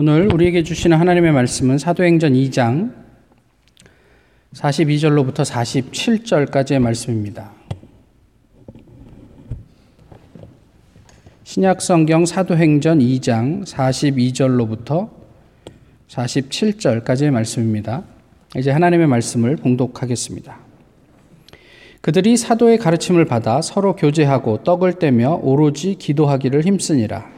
오늘 우리에게 주시는 하나님의 말씀은 사도행전 2장 42절로부터 47절까지의 말씀입니다. 신약 성경 사도행전 2장 42절로부터 47절까지의 말씀입니다. 이제 하나님의 말씀을 봉독하겠습니다. 그들이 사도의 가르침을 받아 서로 교제하고 떡을 떼며 오로지 기도하기를 힘쓰니라.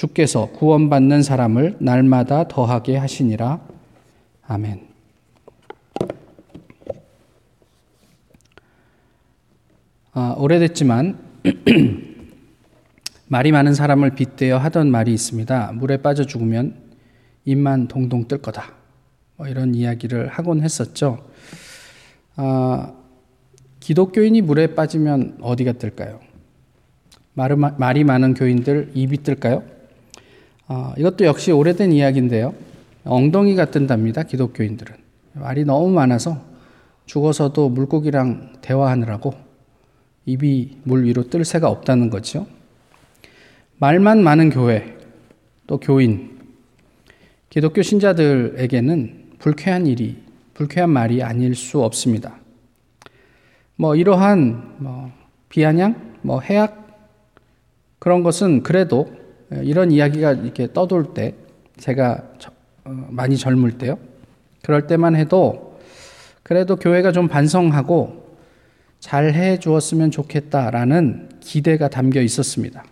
주께서 구원받는 사람을 날마다 더하게 하시니라. 아멘. 아, 오래됐지만 말이 많은 사람을 빗대어 하던 말이 있습니다. 물에 빠져 죽으면 입만 동동 뜰 거다. 뭐 이런 이야기를 하곤 했었죠. 아, 기독교인이 물에 빠지면 어디가 뜰까요? 말이 많은 교인들 입이 뜰까요? 어, 이것도 역시 오래된 이야기인데요. 엉덩이가 뜬답니다. 기독교인들은. 말이 너무 많아서 죽어서도 물고기랑 대화하느라고 입이 물 위로 뜰 새가 없다는 거죠. 말만 많은 교회, 또 교인, 기독교 신자들에게는 불쾌한 일이, 불쾌한 말이 아닐 수 없습니다. 뭐 이러한 뭐 비아냥, 뭐 해악 그런 것은 그래도 예, 이런 이야기가 이렇게 떠돌 때 제가 어, 많이 젊을 때요. 그럴 때만 해도 그래도 교회가 좀 반성하고 잘 해 주었으면 좋겠다라는 기대가 담겨 있었습니다.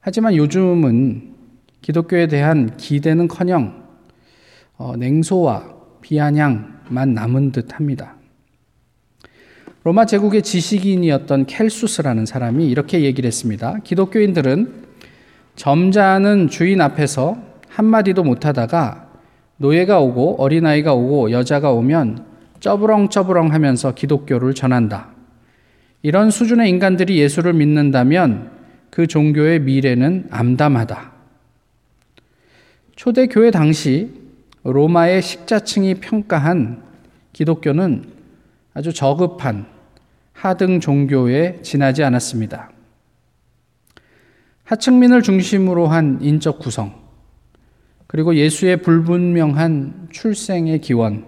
하지만 요즘은 기독교에 대한 기대는 커녕 어, 냉소와 비아냥만 남은 듯 합니다. 로마 제국의 지식인이었던 켈수스라는 사람이 이렇게 얘기를 했습니다. 기독교인들은 점잖은 주인 앞에서 한마디도 못하다가 노예가 오고 어린아이가 오고 여자가 오면 쩌부렁쩌부렁 하면서 기독교를 전한다. 이런 수준의 인간들이 예수를 믿는다면 그 종교의 미래는 암담하다. 초대교회 당시 로마의 식자층이 평가한 기독교는 아주 저급한 하등 종교에 지나지 않았습니다. 하층민을 중심으로 한 인적 구성, 그리고 예수의 불분명한 출생의 기원,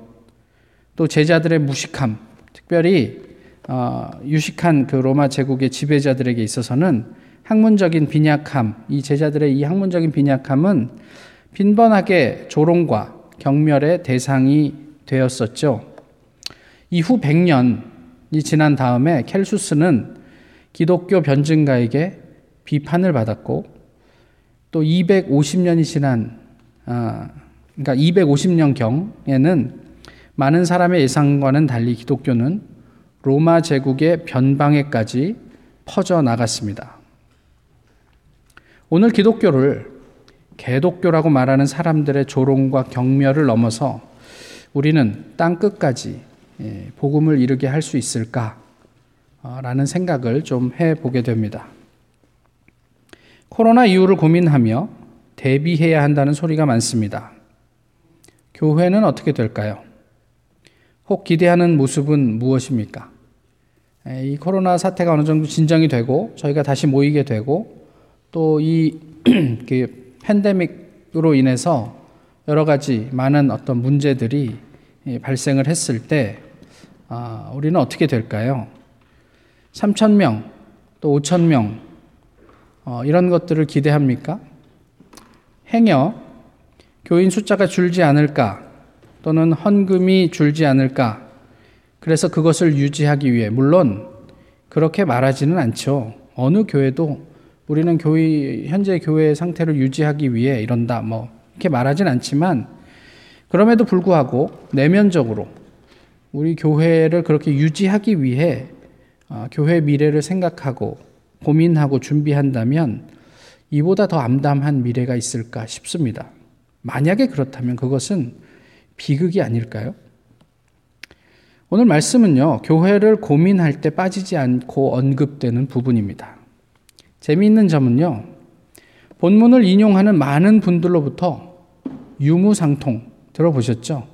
또 제자들의 무식함, 특별히 어, 유식한 그 로마 제국의 지배자들에게 있어서는 학문적인 빈약함, 이 제자들의 이 학문적인 빈약함은 빈번하게 조롱과 경멸의 대상이 되었었죠. 이후 100년이 지난 다음에 켈수스는 기독교 변증가에게 비판을 받았고 또 250년이 지난 아, 그러니까 250년 경에는 많은 사람의 예상과는 달리 기독교는 로마 제국의 변방에까지 퍼져 나갔습니다. 오늘 기독교를 개독교라고 말하는 사람들의 조롱과 경멸을 넘어서 우리는 땅 끝까지 예, 복음을 이루게 할 수 있을까라는 생각을 좀 해보게 됩니다. 코로나 이후를 고민하며 대비해야 한다는 소리가 많습니다. 교회는 어떻게 될까요? 혹 기대하는 모습은 무엇입니까? 이 코로나 사태가 어느 정도 진정이 되고 저희가 다시 모이게 되고 또이 그 팬데믹으로 인해서 여러 가지 많은 어떤 문제들이 발생을 했을 때 아, 우리는 어떻게 될까요? 3천 명, 또 5천 명, 어, 이런 것들을 기대합니까? 행여 교인 숫자가 줄지 않을까 또는 헌금이 줄지 않을까 그래서 그것을 유지하기 위해 물론 그렇게 말하지는 않죠. 어느 교회도 우리는 교회 현재 교회의 상태를 유지하기 위해 이런다 뭐 이렇게 말하진 않지만 그럼에도 불구하고 내면적으로 우리 교회를 그렇게 유지하기 위해 어, 교회 미래를 생각하고 고민하고 준비한다면 이보다 더 암담한 미래가 있을까 싶습니다. 만약에 그렇다면 그것은 비극이 아닐까요? 오늘 말씀은요, 교회를 고민할 때 빠지지 않고 언급되는 부분입니다. 재미있는 점은요, 본문을 인용하는 많은 분들로부터 유무상통 들어보셨죠?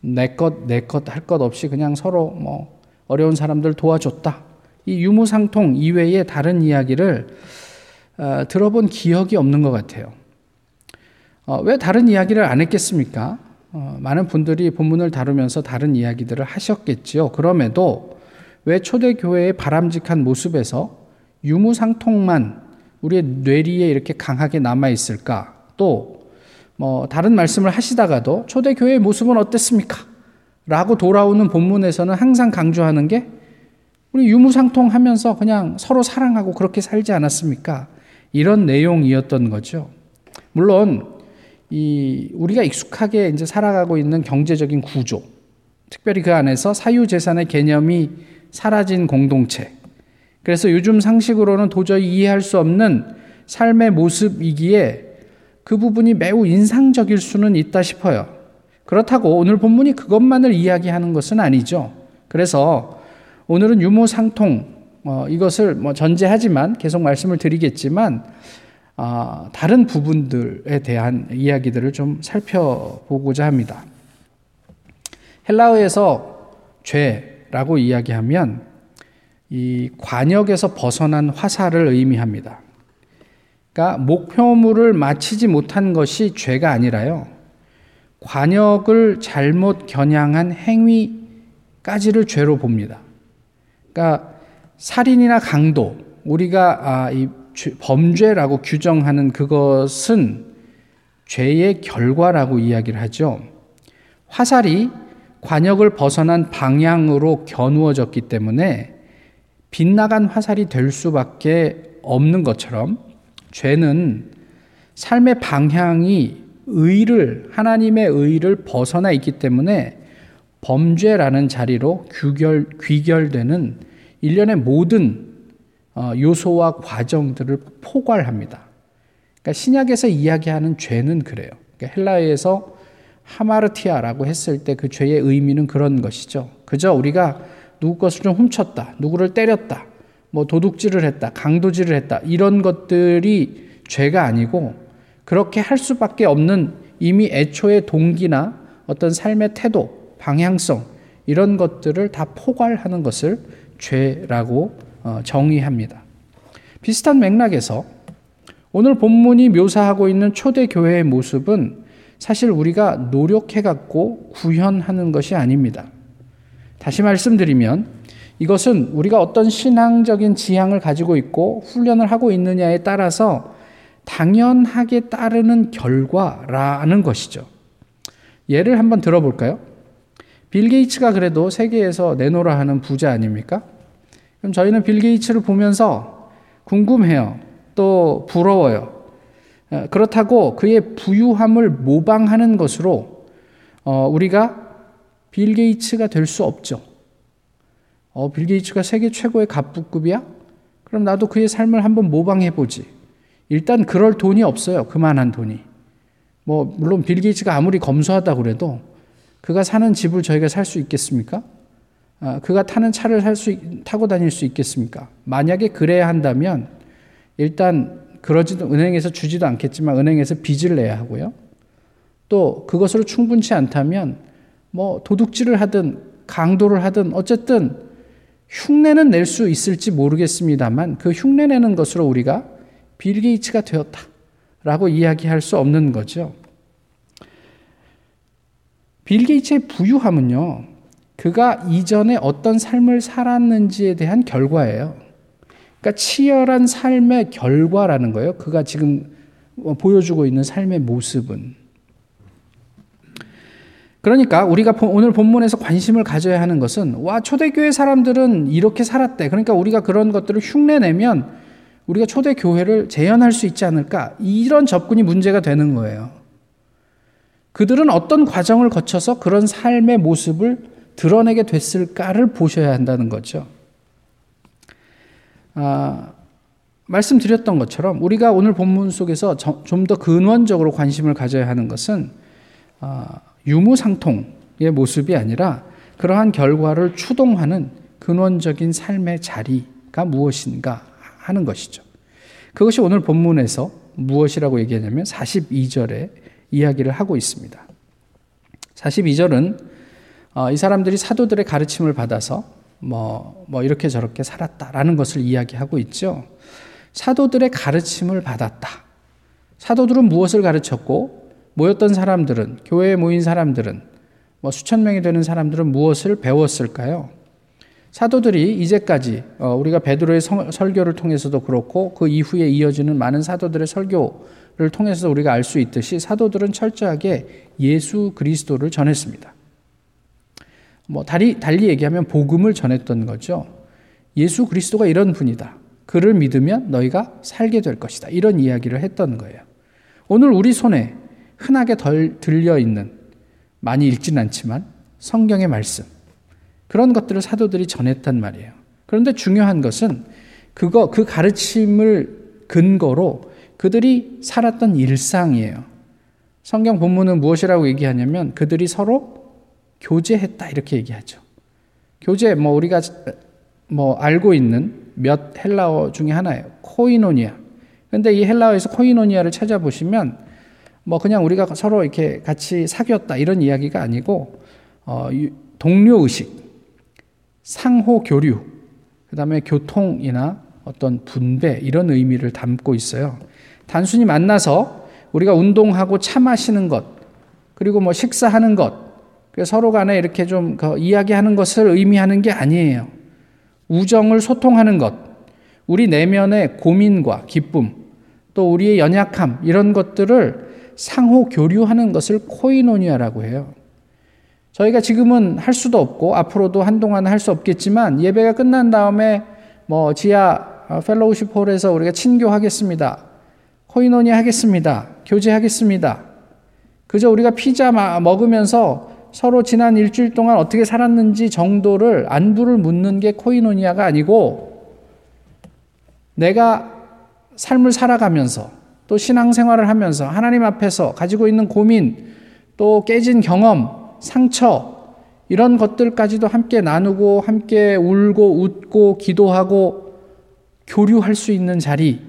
내 것, 내 것 할 것 없이 그냥 서로 뭐 어려운 사람들 도와줬다. 이 유무상통 이외의 다른 이야기를 어, 들어본 기억이 없는 것 같아요. 어, 왜 다른 이야기를 안 했겠습니까? 어, 많은 분들이 본문을 다루면서 다른 이야기들을 하셨겠지요. 그럼에도 왜 초대교회의 바람직한 모습에서 유무상통만 우리의 뇌리에 이렇게 강하게 남아있을까? 또, 뭐, 다른 말씀을 하시다가도 초대교회의 모습은 어땠습니까? 라고 돌아오는 본문에서는 항상 강조하는 게 우리 유무상통하면서 그냥 서로 사랑하고 그렇게 살지 않았습니까? 이런 내용이었던 거죠. 물론 이 우리가 익숙하게 이제 살아가고 있는 경제적인 구조, 특별히 그 안에서 사유 재산의 개념이 사라진 공동체. 그래서 요즘 상식으로는 도저히 이해할 수 없는 삶의 모습이기에 그 부분이 매우 인상적일 수는 있다 싶어요. 그렇다고 오늘 본문이 그것만을 이야기하는 것은 아니죠. 그래서 오늘은 유무상통 어, 이것을 뭐 전제하지만 계속 말씀을 드리겠지만 어, 다른 부분들에 대한 이야기들을 좀 살펴보고자 합니다. 헬라어에서 죄라고 이야기하면 이 관역에서 벗어난 화살을 의미합니다. 그러니까 목표물을 마치지 못한 것이 죄가 아니라요. 관역을 잘못 겨냥한 행위까지를 죄로 봅니다. 그러니까 살인이나 강도, 우리가 아, 이 범죄라고 규정하는 그것은 죄의 결과라고 이야기를 하죠. 화살이 관역을 벗어난 방향으로 겨누어졌기 때문에 빗나간 화살이 될 수밖에 없는 것처럼 죄는 삶의 방향이 의를 하나님의 의를 벗어나 있기 때문에 범죄라는 자리로 귀결 귀결되는 일련의 모든 어, 요소와 과정들을 포괄합니다. 그러니까 신약에서 이야기하는 죄는 그래요. 그러니까 헬라어에서 하마르티아라고 했을 때 그 죄의 의미는 그런 것이죠. 그저 우리가 누구 것을 좀 훔쳤다, 누구를 때렸다, 뭐 도둑질을 했다, 강도질을 했다 이런 것들이 죄가 아니고 그렇게 할 수밖에 없는 이미 애초의 동기나 어떤 삶의 태도, 방향성 이런 것들을 다 포괄하는 것을 죄라고 어, 정의합니다. 비슷한 맥락에서 오늘 본문이 묘사하고 있는 초대 교회의 모습은 사실 우리가 노력해 갖고 구현하는 것이 아닙니다. 다시 말씀드리면 이것은 우리가 어떤 신앙적인 지향을 가지고 있고 훈련을 하고 있느냐에 따라서 당연하게 따르는 결과라는 것이죠. 예를 한번 들어볼까요? 빌 게이츠가 그래도 세계에서 내놓으라 하는 부자 아닙니까? 그럼 저희는 빌 게이츠를 보면서 궁금해요. 또 부러워요. 어, 그렇다고 그의 부유함을 모방하는 것으로 어, 우리가 빌 게이츠가 될 수 없죠. 어, 빌 게이츠가 세계 최고의 갑부급이야? 그럼 나도 그의 삶을 한번 모방해 보지. 일단 그럴 돈이 없어요. 그만한 돈이. 뭐 물론 빌 게이츠가 아무리 검소하다 그래도 그가 사는 집을 저희가 살 수 있겠습니까? 아, 그가 타는 차를 살 수, 타고 다닐 수 있겠습니까? 만약에 그래야 한다면 일단 그러지도 은행에서 주지도 않겠지만 은행에서 빚을 내야 하고요. 또 그것으로 충분치 않다면 뭐 도둑질을 하든 강도를 하든 어쨌든 흉내는 낼 수 있을지 모르겠습니다만 그 흉내 내는 것으로 우리가 빌 게이츠가 되었다라고 이야기할 수 없는 거죠. 빌 게이츠의 부유함은요, 그가 이전에 어떤 삶을 살았는지에 대한 결과예요. 그러니까 치열한 삶의 결과라는 거예요. 그가 지금 보여주고 있는 삶의 모습은. 그러니까 우리가 오늘 본문에서 관심을 가져야 하는 것은 와 초대교회 사람들은 이렇게 살았대. 그러니까 우리가 그런 것들을 흉내내면 우리가 초대교회를 재현할 수 있지 않을까? 이런 접근이 문제가 되는 거예요. 그들은 어떤 과정을 거쳐서 그런 삶의 모습을 드러내게 됐을까를 보셔야 한다는 거죠. 아, 말씀드렸던 것처럼 우리가 오늘 본문 속에서 좀 더 근원적으로 관심을 가져야 하는 것은 아, 유무상통의 모습이 아니라 그러한 결과를 추동하는 근원적인 삶의 자리가 무엇인가 하는 것이죠. 그것이 오늘 본문에서 무엇이라고 얘기하냐면 42절에 이야기를 하고 있습니다. 42절은 어, 이 사람들이 사도들의 가르침을 받아서 뭐, 뭐 이렇게 저렇게 살았다라는 것을 이야기하고 있죠. 사도들의 가르침을 받았다. 사도들은 무엇을 가르쳤고 모였던 사람들은 교회에 모인 사람들은 뭐 수천 명이 되는 사람들은 무엇을 배웠을까요? 사도들이 이제까지 어, 우리가 베드로의 설교를 통해서도 그렇고 그 이후에 이어지는 많은 사도들의 설교를 통해서 우리가 알 수 있듯이 사도들은 철저하게 예수 그리스도를 전했습니다. 뭐 달리, 달리 얘기하면 복음을 전했던 거죠. 예수 그리스도가 이런 분이다. 그를 믿으면 너희가 살게 될 것이다. 이런 이야기를 했던 거예요. 오늘 우리 손에 흔하게 덜 들려 있는 많이 읽진 않지만 성경의 말씀 그런 것들을 사도들이 전했단 말이에요. 그런데 중요한 것은 그거, 그 가르침을 근거로 그들이 살았던 일상이에요. 성경 본문은 무엇이라고 얘기하냐면 그들이 서로 교제했다 이렇게 얘기하죠. 교제 뭐 우리가 뭐 알고 있는 몇 헬라어 중에 하나예요. 코이노니아. 근데 이 헬라어에서 코이노니아를 찾아보시면 뭐 그냥 우리가 서로 이렇게 같이 사귀었다 이런 이야기가 아니고 어, 동료 의식, 상호 교류, 그 다음에 교통이나 어떤 분배 이런 의미를 담고 있어요. 단순히 만나서 우리가 운동하고 차 마시는 것, 그리고 뭐 식사하는 것, 서로 간에 이렇게 좀그 이야기하는 것을 의미하는 게 아니에요. 우정을 소통하는 것, 우리 내면의 고민과 기쁨, 또 우리의 연약함, 이런 것들을 상호 교류하는 것을 코이노니아라고 해요. 저희가 지금은 할 수도 없고 앞으로도 한동안 할 수 없겠지만 예배가 끝난 다음에 뭐 지하 어, 펠로우십 홀에서 우리가 친교하겠습니다. 코이노니 하겠습니다. 교제하겠습니다. 그저 우리가 피자 먹으면서 서로 지난 일주일 동안 어떻게 살았는지 정도를 안부를 묻는 게 코이노니아가 아니고 내가 삶을 살아가면서 또 신앙생활을 하면서 하나님 앞에서 가지고 있는 고민 또 깨진 경험 상처, 이런 것들까지도 함께 나누고, 함께 울고, 웃고, 기도하고, 교류할 수 있는 자리,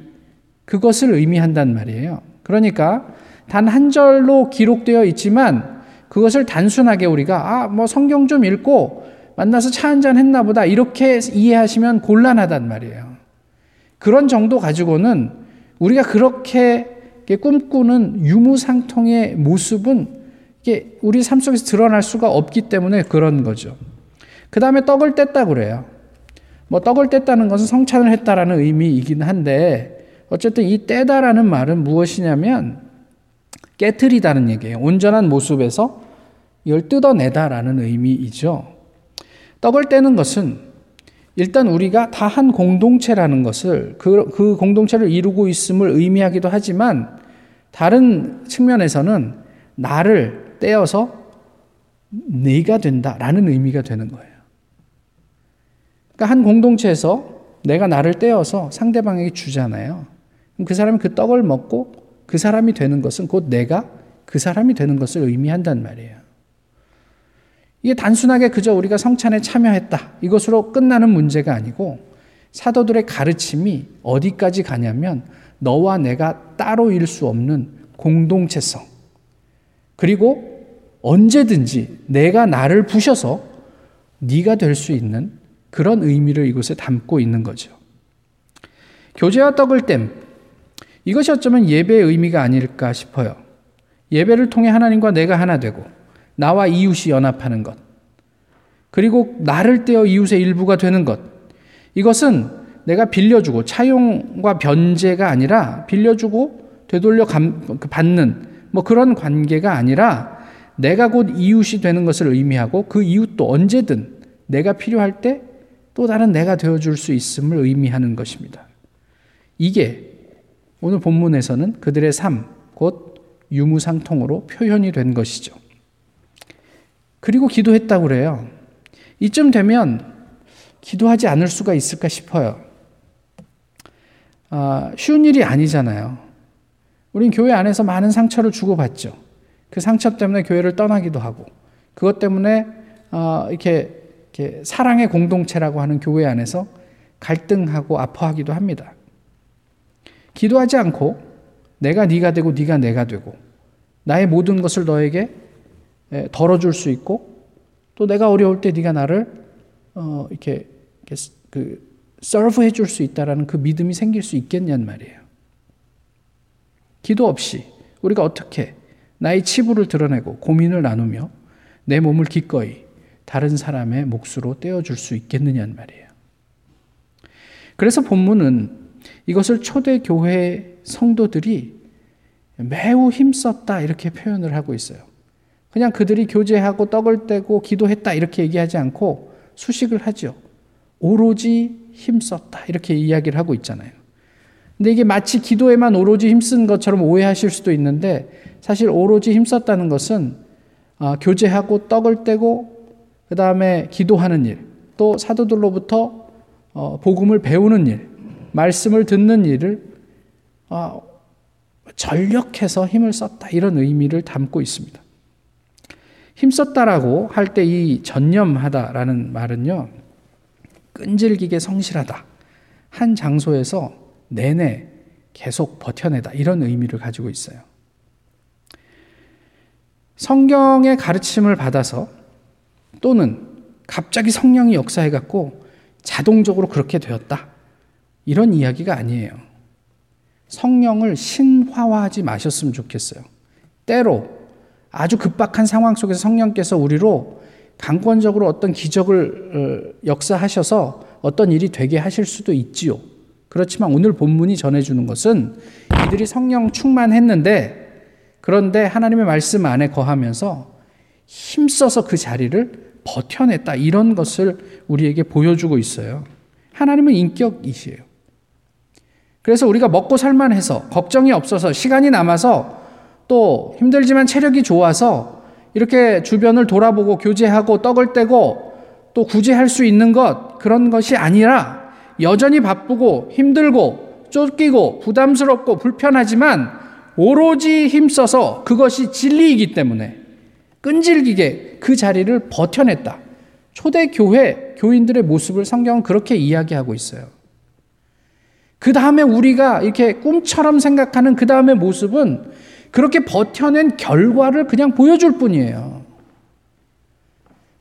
그것을 의미한단 말이에요. 그러니까, 단 한 절로 기록되어 있지만, 그것을 단순하게 우리가, 아, 뭐 성경 좀 읽고, 만나서 차 한잔 했나 보다, 이렇게 이해하시면 곤란하단 말이에요. 그런 정도 가지고는 우리가 그렇게 꿈꾸는 유무상통의 모습은 이게 우리 삶 속에서 드러날 수가 없기 때문에 그런 거죠. 그 다음에 떡을 뗐다 그래요. 뭐 떡을 뗐다는 것은 성찬을 했다라는 의미이긴 한데 어쨌든 이 떼다라는 말은 무엇이냐면 깨트리다는 얘기예요. 온전한 모습에서 이걸 뜯어내다라는 의미이죠. 떡을 떼는 것은 일단 우리가 다 한 공동체라는 것을 그, 그 공동체를 이루고 있음을 의미하기도 하지만 다른 측면에서는 나를 떼어서 네가 된다라는 의미가 되는 거예요. 그러니까 한 공동체에서 내가 나를 떼어서 상대방에게 주잖아요. 그 사람이 그 떡을 먹고 그 사람이 되는 것은 곧 내가 그 사람이 되는 것을 의미한단 말이에요. 이게 단순하게 그저 우리가 성찬에 참여했다. 이것으로 끝나는 문제가 아니고 사도들의 가르침이 어디까지 가냐면 너와 내가 따로일 수 없는 공동체성. 그리고 언제든지 내가 나를 부셔서 네가 될 수 있는 그런 의미를 이곳에 담고 있는 거죠. 교제와 떡을 땜 이것이 어쩌면 예배의 의미가 아닐까 싶어요. 예배를 통해 하나님과 내가 하나 되고 나와 이웃이 연합하는 것. 그리고 나를 떼어 이웃의 일부가 되는 것. 이것은 내가 빌려주고 차용과 변제가 아니라 빌려주고 되돌려 그 받는 뭐 그런 관계가 아니라 내가 곧 이웃이 되는 것을 의미하고 그 이웃도 언제든 내가 필요할 때 또 다른 내가 되어줄 수 있음을 의미하는 것입니다. 이게 오늘 본문에서는 그들의 삶, 곧 유무상통으로 표현이 된 것이죠. 그리고 기도했다고 그래요. 이쯤 되면 기도하지 않을 수가 있을까 싶어요. 아, 쉬운 일이 아니잖아요. 우린 교회 안에서 많은 상처를 주고받죠. 그 상처 때문에 교회를 떠나기도 하고 그것 때문에 어, 이렇게, 이렇게 사랑의 공동체라고 하는 교회 안에서 갈등하고 아파하기도 합니다. 기도하지 않고 내가 네가 되고 네가 내가 되고 나의 모든 것을 너에게 덜어줄 수 있고 또 내가 어려울 때 네가 나를 어, 이렇게, 이렇게 그 서브해 줄 수 있다라는 그 믿음이 생길 수 있겠냐는 말이에요. 기도 없이 우리가 어떻게 나의 치부를 드러내고 고민을 나누며 내 몸을 기꺼이 다른 사람의 몫으로 떼어줄 수 있겠느냐는 말이에요. 그래서 본문은 이것을 초대교회 성도들이 매우 힘썼다 이렇게 표현을 하고 있어요. 그냥 그들이 교제하고 떡을 떼고 기도했다 이렇게 얘기하지 않고 수식을 하죠. 오로지 힘썼다 이렇게 이야기를 하고 있잖아요. 근데 이게 마치 기도에만 오로지 힘쓴 것처럼 오해하실 수도 있는데 사실 오로지 힘썼다는 것은 어, 교제하고 떡을 떼고 그 다음에 기도하는 일, 또 사도들로부터 어, 복음을 배우는 일, 말씀을 듣는 일을 어, 전력해서 힘을 썼다 이런 의미를 담고 있습니다. 힘썼다라고 할 때 이 전념하다라는 말은요 끈질기게 성실하다 한 장소에서 내내 계속 버텨내다 이런 의미를 가지고 있어요. 성경의 가르침을 받아서 또는 갑자기 성령이 역사해 갖고 자동적으로 그렇게 되었다. 이런 이야기가 아니에요. 성령을 신화화하지 마셨으면 좋겠어요. 때로 아주 급박한 상황 속에서 성령께서 우리로 강권적으로 어떤 기적을 어, 역사하셔서 어떤 일이 되게 하실 수도 있지요. 그렇지만 오늘 본문이 전해주는 것은 이들이 성령 충만했는데 그런데 하나님의 말씀 안에 거하면서 힘써서 그 자리를 버텨냈다. 이런 것을 우리에게 보여주고 있어요. 하나님은 인격이시에요. 그래서 우리가 먹고 살만해서 걱정이 없어서 시간이 남아서 또 힘들지만 체력이 좋아서 이렇게 주변을 돌아보고 교제하고 떡을 떼고 또 구제할 수 있는 것 그런 것이 아니라 여전히 바쁘고 힘들고 쫓기고 부담스럽고 불편하지만 오로지 힘써서 그것이 진리이기 때문에 끈질기게 그 자리를 버텨냈다. 초대 교회 교인들의 모습을 성경은 그렇게 이야기하고 있어요. 그 다음에 우리가 이렇게 꿈처럼 생각하는 그 다음의 모습은 그렇게 버텨낸 결과를 그냥 보여줄 뿐이에요.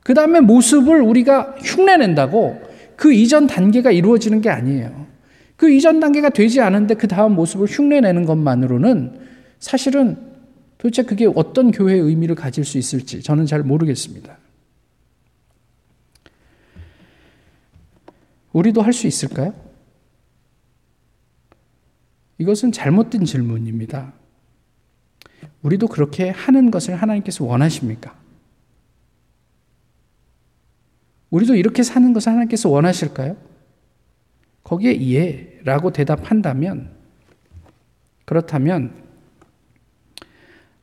그 다음에 모습을 우리가 흉내낸다고 그 이전 단계가 이루어지는 게 아니에요. 그 이전 단계가 되지 않은데 그 다음 모습을 흉내내는 것만으로는 사실은 도대체 그게 어떤 교회의 의미를 가질 수 있을지 저는 잘 모르겠습니다. 우리도 할 수 있을까요? 이것은 잘못된 질문입니다. 우리도 그렇게 하는 것을 하나님께서 원하십니까? 우리도 이렇게 사는 것을 하나님께서 원하실까요? 거기에 예 라고 대답한다면, 그렇다면,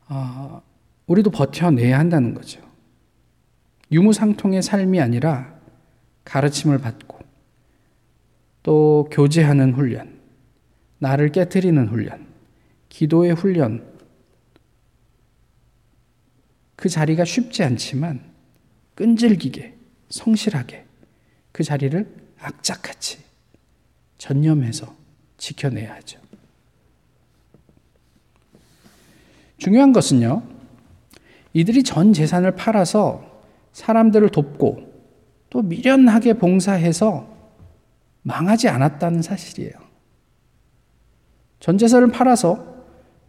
어, 우리도 버텨내야 한다는 거죠. 유무상통의 삶이 아니라 가르침을 받고 또 교제하는 훈련, 나를 깨뜨리는 훈련, 기도의 훈련, 그 자리가 쉽지 않지만 끈질기게, 성실하게 그 자리를 악착같이 전념해서 지켜내야 하죠. 중요한 것은요, 이들이 전 재산을 팔아서 사람들을 돕고 또 미련하게 봉사해서 망하지 않았다는 사실이에요. 전 재산을 팔아서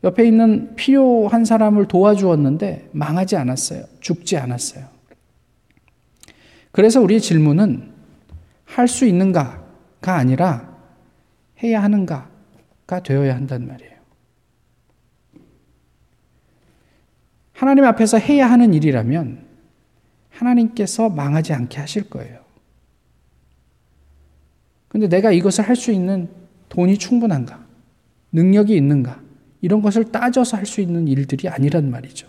옆에 있는 필요한 사람을 도와주었는데 망하지 않았어요. 죽지 않았어요. 그래서 우리의 질문은 할 수 있는가가 아니라 해야 하는가가 되어야 한단 말이에요. 하나님 앞에서 해야 하는 일이라면 하나님께서 망하지 않게 하실 거예요. 근데 내가 이것을 할 수 있는 돈이 충분한가? 능력이 있는가? 이런 것을 따져서 할 수 있는 일들이 아니란 말이죠.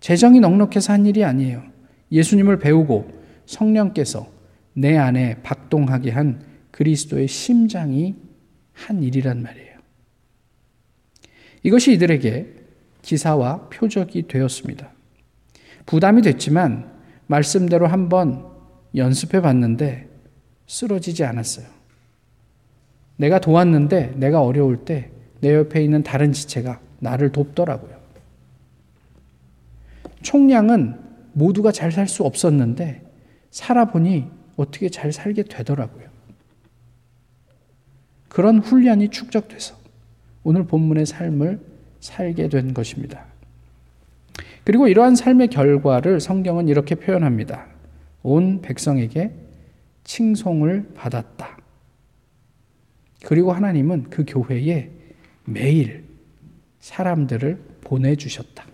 재정이 넉넉해서 한 일이 아니에요. 예수님을 배우고 성령께서 내 안에 박동하게 한 그리스도의 심장이 한 일이란 말이에요. 이것이 이들에게 기사와 표적이 되었습니다. 부담이 됐지만 말씀대로 한번 연습해 봤는데 쓰러지지 않았어요. 내가 도왔는데 내가 어려울 때 내 옆에 있는 다른 지체가 나를 돕더라고요. 총량은 모두가 잘 살 수 없었는데 살아보니 어떻게 잘 살게 되더라고요. 그런 훈련이 축적돼서 오늘 본문의 삶을 살게 된 것입니다. 그리고 이러한 삶의 결과를 성경은 이렇게 표현합니다. 온 백성에게 칭송을 받았다. 그리고 하나님은 그 교회에 매일 사람들을 보내주셨다.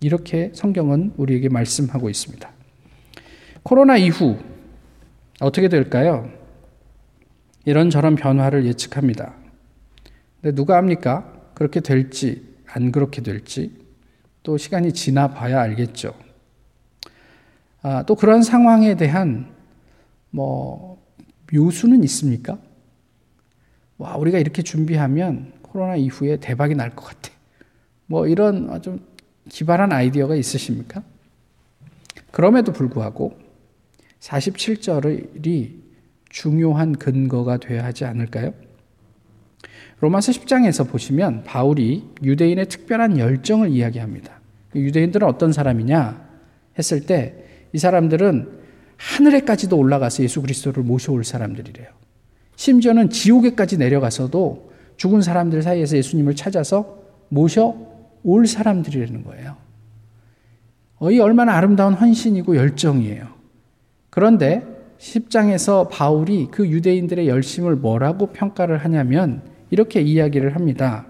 이렇게 성경은 우리에게 말씀하고 있습니다. 코로나 이후 어떻게 될까요? 이런저런 변화를 예측합니다. 근데 누가 합니까? 그렇게 될지, 안 그렇게 될지, 또 시간이 지나 봐야 알겠죠. 아, 또 그런 상황에 대한 뭐 묘수는 있습니까? 와, 우리가 이렇게 준비하면 코로나 이후에 대박이 날 것 같아. 뭐 이런 좀 기발한 아이디어가 있으십니까? 그럼에도 불구하고 47절이 중요한 근거가 되어야 하지 않을까요? 로마서 10장에서 보시면 바울이 유대인의 특별한 열정을 이야기합니다. 유대인들은 어떤 사람이냐 했을 때 이 사람들은 하늘에까지도 올라가서 예수 그리스도를 모셔올 사람들이래요. 심지어는 지옥에까지 내려가서도 죽은 사람들 사이에서 예수님을 찾아서 모셔 올 사람들이라는 거예요. 이 얼마나 아름다운 헌신이고 열정이에요. 그런데 10장에서 바울이 그 유대인들의 열심을 뭐라고 평가를 하냐면 이렇게 이야기를 합니다.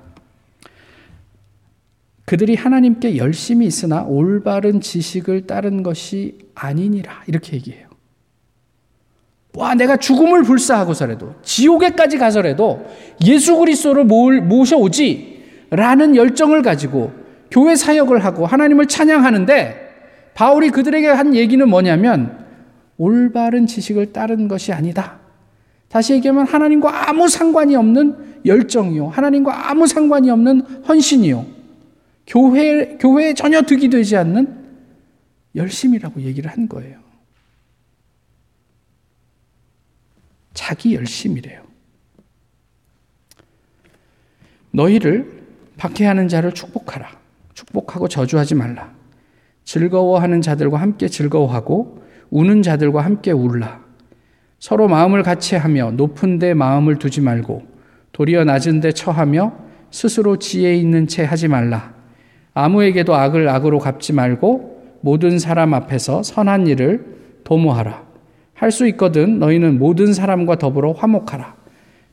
그들이 하나님께 열심히 있으나 올바른 지식을 따른 것이 아니니라. 이렇게 얘기해요. 와, 내가 죽음을 불사하고서라도, 지옥에까지 가서라도 예수 그리스도를 모셔오지, 라는 열정을 가지고 교회 사역을 하고 하나님을 찬양하는데, 바울이 그들에게 한 얘기는 뭐냐면, 올바른 지식을 따른 것이 아니다. 다시 얘기하면 하나님과 아무 상관이 없는 열정이요. 하나님과 아무 상관이 없는 헌신이요. 교회, 교회에 전혀 득이 되지 않는 열심이라고 얘기를 한 거예요. 자기 열심이래요. 너희를 박해하는 자를 축복하라. 축복하고 저주하지 말라. 즐거워하는 자들과 함께 즐거워하고 우는 자들과 함께 울라. 서로 마음을 같이 하며 높은 데 마음을 두지 말고 도리어 낮은 데 처하며 스스로 지혜 있는 채 하지 말라. 아무에게도 악을 악으로 갚지 말고 모든 사람 앞에서 선한 일을 도모하라. 할 수 있거든 너희는 모든 사람과 더불어 화목하라.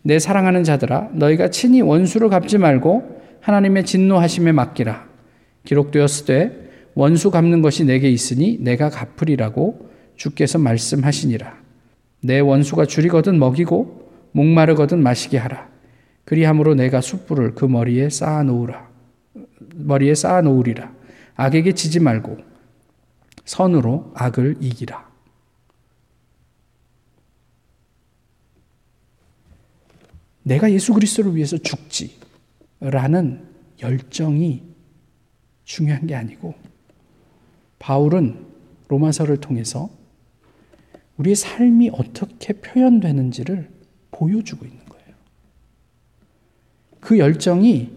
내 사랑하는 자들아 너희가 친히 원수를 갚지 말고 하나님의 진노하심에 맡기라. 기록되었으되 원수 갚는 것이 내게 있으니 내가 갚으리라고 주께서 말씀하시니라. 내 원수가 줄이거든 먹이고 목마르거든 마시게 하라. 그리함으로 내가 숯불을 그 머리에 쌓아 놓으라. 머리에 쌓아 놓으리라. 악에게 지지 말고 선으로 악을 이기라. 내가 예수 그리스도를 위해서 죽지 라는 열정이 중요한 게 아니고 바울은 로마서를 통해서 우리의 삶이 어떻게 표현되는지를 보여주고 있는 거예요. 그 열정이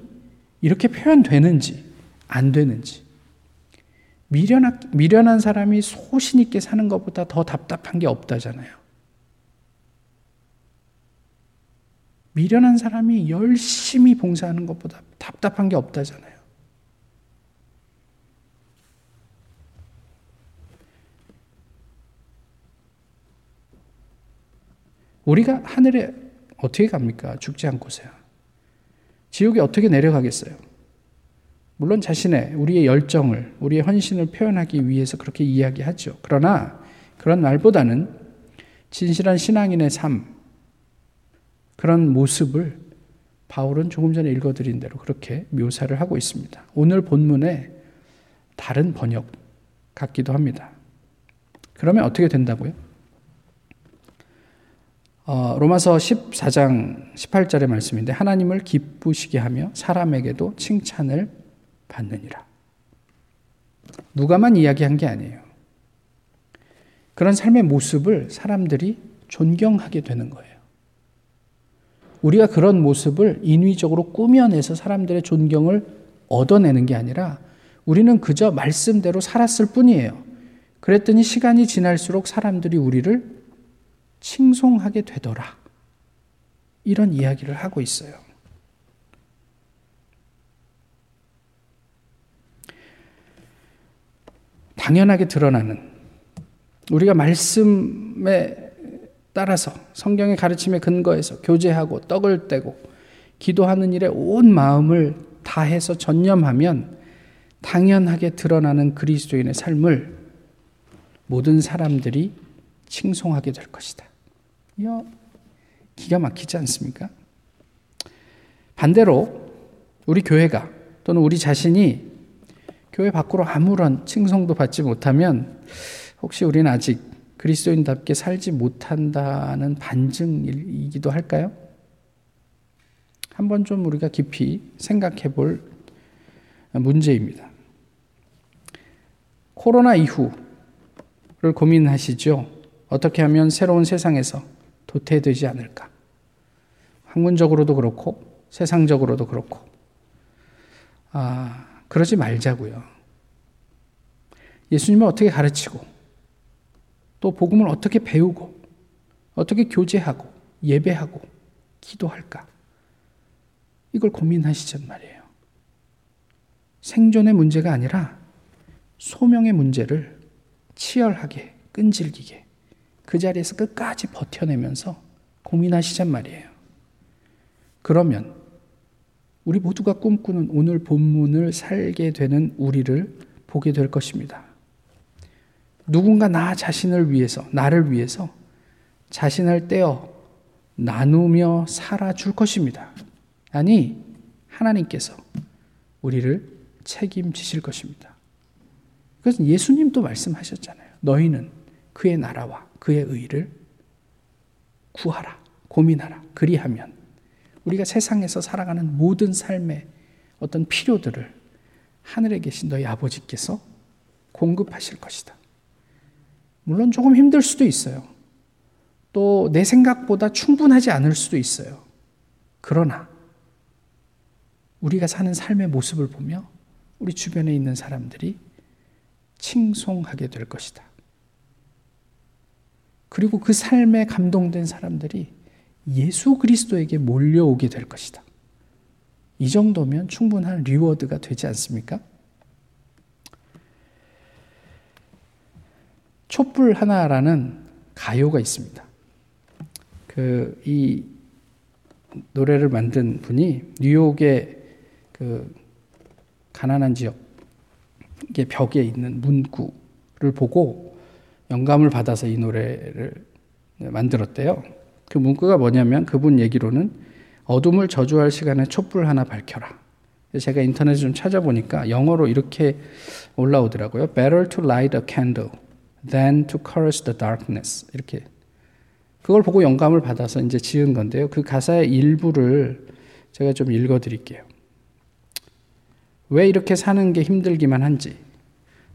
이렇게 표현되는지 안 되는지 미련한, 미련한 사람이 소신 있게 사는 것보다 더 답답한 게 없다잖아요. 미련한 사람이 열심히 봉사하는 것보다 답답한 게 없다잖아요. 우리가 하늘에 어떻게 갑니까? 죽지 않고서야. 지옥에 어떻게 내려가겠어요? 물론 자신의 우리의 열정을 우리의 헌신을 표현하기 위해서 그렇게 이야기하죠. 그러나 그런 말보다는 진실한 신앙인의 삶 그런 모습을 바울은 조금 전에 읽어드린 대로 그렇게 묘사를 하고 있습니다. 오늘 본문에 다른 번역 같기도 합니다. 그러면 어떻게 된다고요? 어, 로마서 14장 18절의 말씀인데 하나님을 기쁘시게 하며 사람에게도 칭찬을 받느니라. 누가만 이야기한 게 아니에요. 그런 삶의 모습을 사람들이 존경하게 되는 거예요. 우리가 그런 모습을 인위적으로 꾸며내서 사람들의 존경을 얻어내는 게 아니라 우리는 그저 말씀대로 살았을 뿐이에요. 그랬더니 시간이 지날수록 사람들이 우리를 칭송하게 되더라. 이런 이야기를 하고 있어요. 당연하게 드러나는 우리가 말씀에 따라서 성경의 가르침에 근거해서 교제하고 떡을 떼고 기도하는 일에 온 마음을 다해서 전념하면 당연하게 드러나는 그리스도인의 삶을 모든 사람들이 칭송하게 될 것이다. 이거 기가 막히지 않습니까? 반대로 우리 교회가 또는 우리 자신이 교회 밖으로 아무런 칭송도 받지 못하면 혹시 우리는 아직 그리스도인답게 살지 못한다는 반증이기도 할까요? 한번 좀 우리가 깊이 생각해 볼 문제입니다. 코로나 이후를 고민하시죠? 어떻게 하면 새로운 세상에서 도태되지 않을까? 학문적으로도 그렇고 세상적으로도 그렇고 아, 그러지 말자고요. 예수님을 어떻게 가르치고 또 복음을 어떻게 배우고 어떻게 교제하고 예배하고 기도할까? 이걸 고민하시란 말이에요. 생존의 문제가 아니라 소명의 문제를 치열하게 끈질기게 그 자리에서 끝까지 버텨내면서 고민하시잔 말이에요. 그러면 우리 모두가 꿈꾸는 오늘 본문을 살게 되는 우리를 보게 될 것입니다. 누군가 나 자신을 위해서, 나를 위해서 자신을 떼어 나누며 살아줄 것입니다. 아니, 하나님께서 우리를 책임지실 것입니다. 그래서 예수님도 말씀하셨잖아요. 너희는 그의 나라와 그의 의를 구하라, 고민하라. 그리하면 우리가 세상에서 살아가는 모든 삶의 어떤 필요들을 하늘에 계신 너희 아버지께서 공급하실 것이다. 물론 조금 힘들 수도 있어요. 또 내 생각보다 충분하지 않을 수도 있어요. 그러나 우리가 사는 삶의 모습을 보며 우리 주변에 있는 사람들이 칭송하게 될 것이다. 그리고 그 삶에 감동된 사람들이 예수 그리스도에게 몰려오게 될 것이다. 이 정도면 충분한 리워드가 되지 않습니까? 촛불 하나라는 가요가 있습니다. 그, 이 노래를 만든 분이 뉴욕의 그 가난한 지역의 벽에 있는 문구를 보고 영감을 받아서 이 노래를 만들었대요. 그 문구가 뭐냐면 그분 얘기로는 어둠을 저주할 시간에 촛불 하나 밝혀라. 제가 인터넷에 좀 찾아보니까 영어로 이렇게 올라오더라고요. Better to light a candle than to curse the darkness. 이렇게. 그걸 보고 영감을 받아서 이제 지은 건데요. 그 가사의 일부를 제가 좀 읽어 드릴게요. 왜 이렇게 사는 게 힘들기만 한지,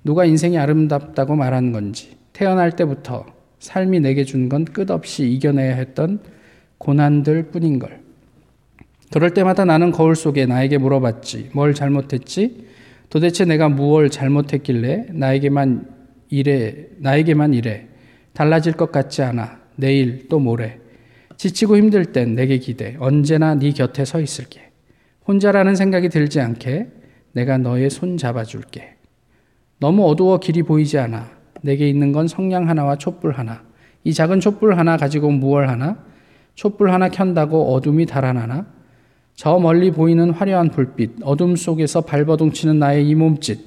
누가 인생이 아름답다고 말한 건지, 태어날 때부터 삶이 내게 준 건 끝없이 이겨내야 했던 고난들 뿐인 걸. 그럴 때마다 나는 거울 속에 나에게 물어봤지. 뭘 잘못했지? 도대체 내가 무엇 잘못했길래 나에게만 이래, 나에게만 이래. 달라질 것 같지 않아. 내일 또 모레. 지치고 힘들 땐 내게 기대. 언제나 네 곁에 서 있을게. 혼자라는 생각이 들지 않게 내가 너의 손 잡아줄게. 너무 어두워 길이 보이지 않아. 내게 있는 건 성냥 하나와 촛불 하나. 이 작은 촛불 하나 가지고 무얼 하나? 촛불 하나 켠다고 어둠이 달아나나? 저 멀리 보이는 화려한 불빛, 어둠 속에서 발버둥치는 나의 이 몸짓,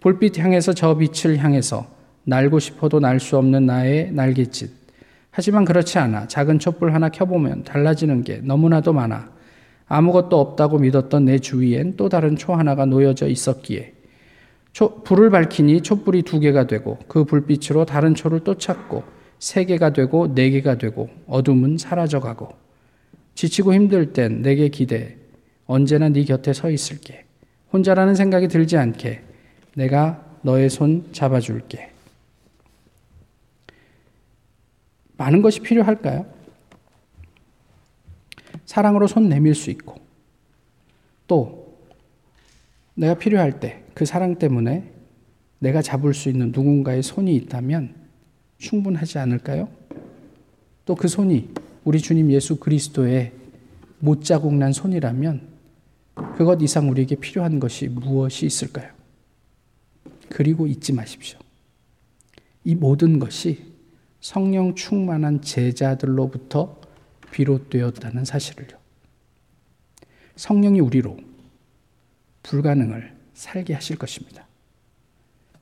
불빛 향해서 저 빛을 향해서 날고 싶어도 날 수 없는 나의 날갯짓. 하지만 그렇지 않아. 작은 촛불 하나 켜보면 달라지는 게 너무나도 많아. 아무것도 없다고 믿었던 내 주위엔 또 다른 초 하나가 놓여져 있었기에 초, 불을 밝히니 촛불이 두 개가 되고 그 불빛으로 다른 초를 또 찾고 세 개가 되고 네 개가 되고 어둠은 사라져가고 지치고 힘들 땐 내게 기대 언제나 네 곁에 서 있을게 혼자라는 생각이 들지 않게 내가 너의 손 잡아줄게 많은 것이 필요할까요? 사랑으로 손 내밀 수 있고 또 내가 필요할 때 그 사랑 때문에 내가 잡을 수 있는 누군가의 손이 있다면 충분하지 않을까요? 또 그 손이 우리 주님 예수 그리스도의 못 자국 난 손이라면 그것 이상 우리에게 필요한 것이 무엇이 있을까요? 그리고 잊지 마십시오. 이 모든 것이 성령 충만한 제자들로부터 비롯되었다는 사실을요. 성령이 우리로 불가능을 살게 하실 것입니다.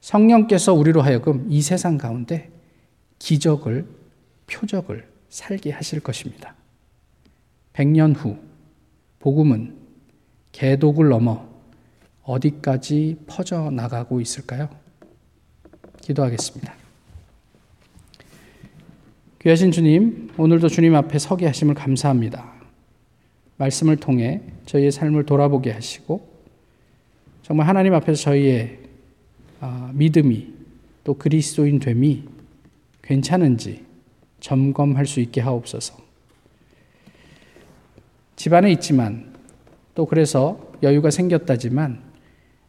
성령께서 우리로 하여금 이 세상 가운데 기적을, 표적을 살게 하실 것입니다. 100년 후, 복음은 개독을 넘어 어디까지 퍼져 나가고 있을까요? 기도하겠습니다. 귀하신 주님, 오늘도 주님 앞에 서게 하심을 감사합니다. 말씀을 통해 저희의 삶을 돌아보게 하시고, 정말 하나님 앞에서 저희의 아, 믿음이 또 그리스도인 됨이 괜찮은지 점검할 수 있게 하옵소서. 집안에 있지만 또 그래서 여유가 생겼다지만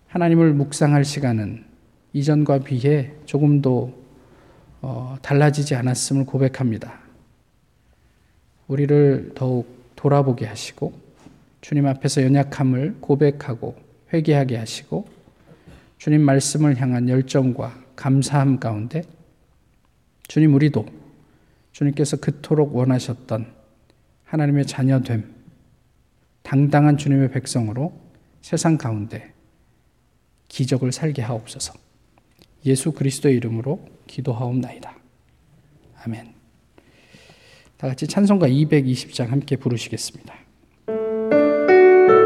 하나님을 묵상할 시간은 이전과 비해 조금도 어, 달라지지 않았음을 고백합니다. 우리를 더욱 돌아보게 하시고 주님 앞에서 연약함을 고백하고 회개하게 하시고 주님 말씀을 향한 열정과 감사함 가운데 주님 우리도 주님께서 그토록 원하셨던 하나님의 자녀됨, 당당한 주님의 백성으로 세상 가운데 기적을 살게 하옵소서. 예수 그리스도의 이름으로 기도하옵나이다. 아멘. 다 같이 찬송가 220장 함께 부르시겠습니다.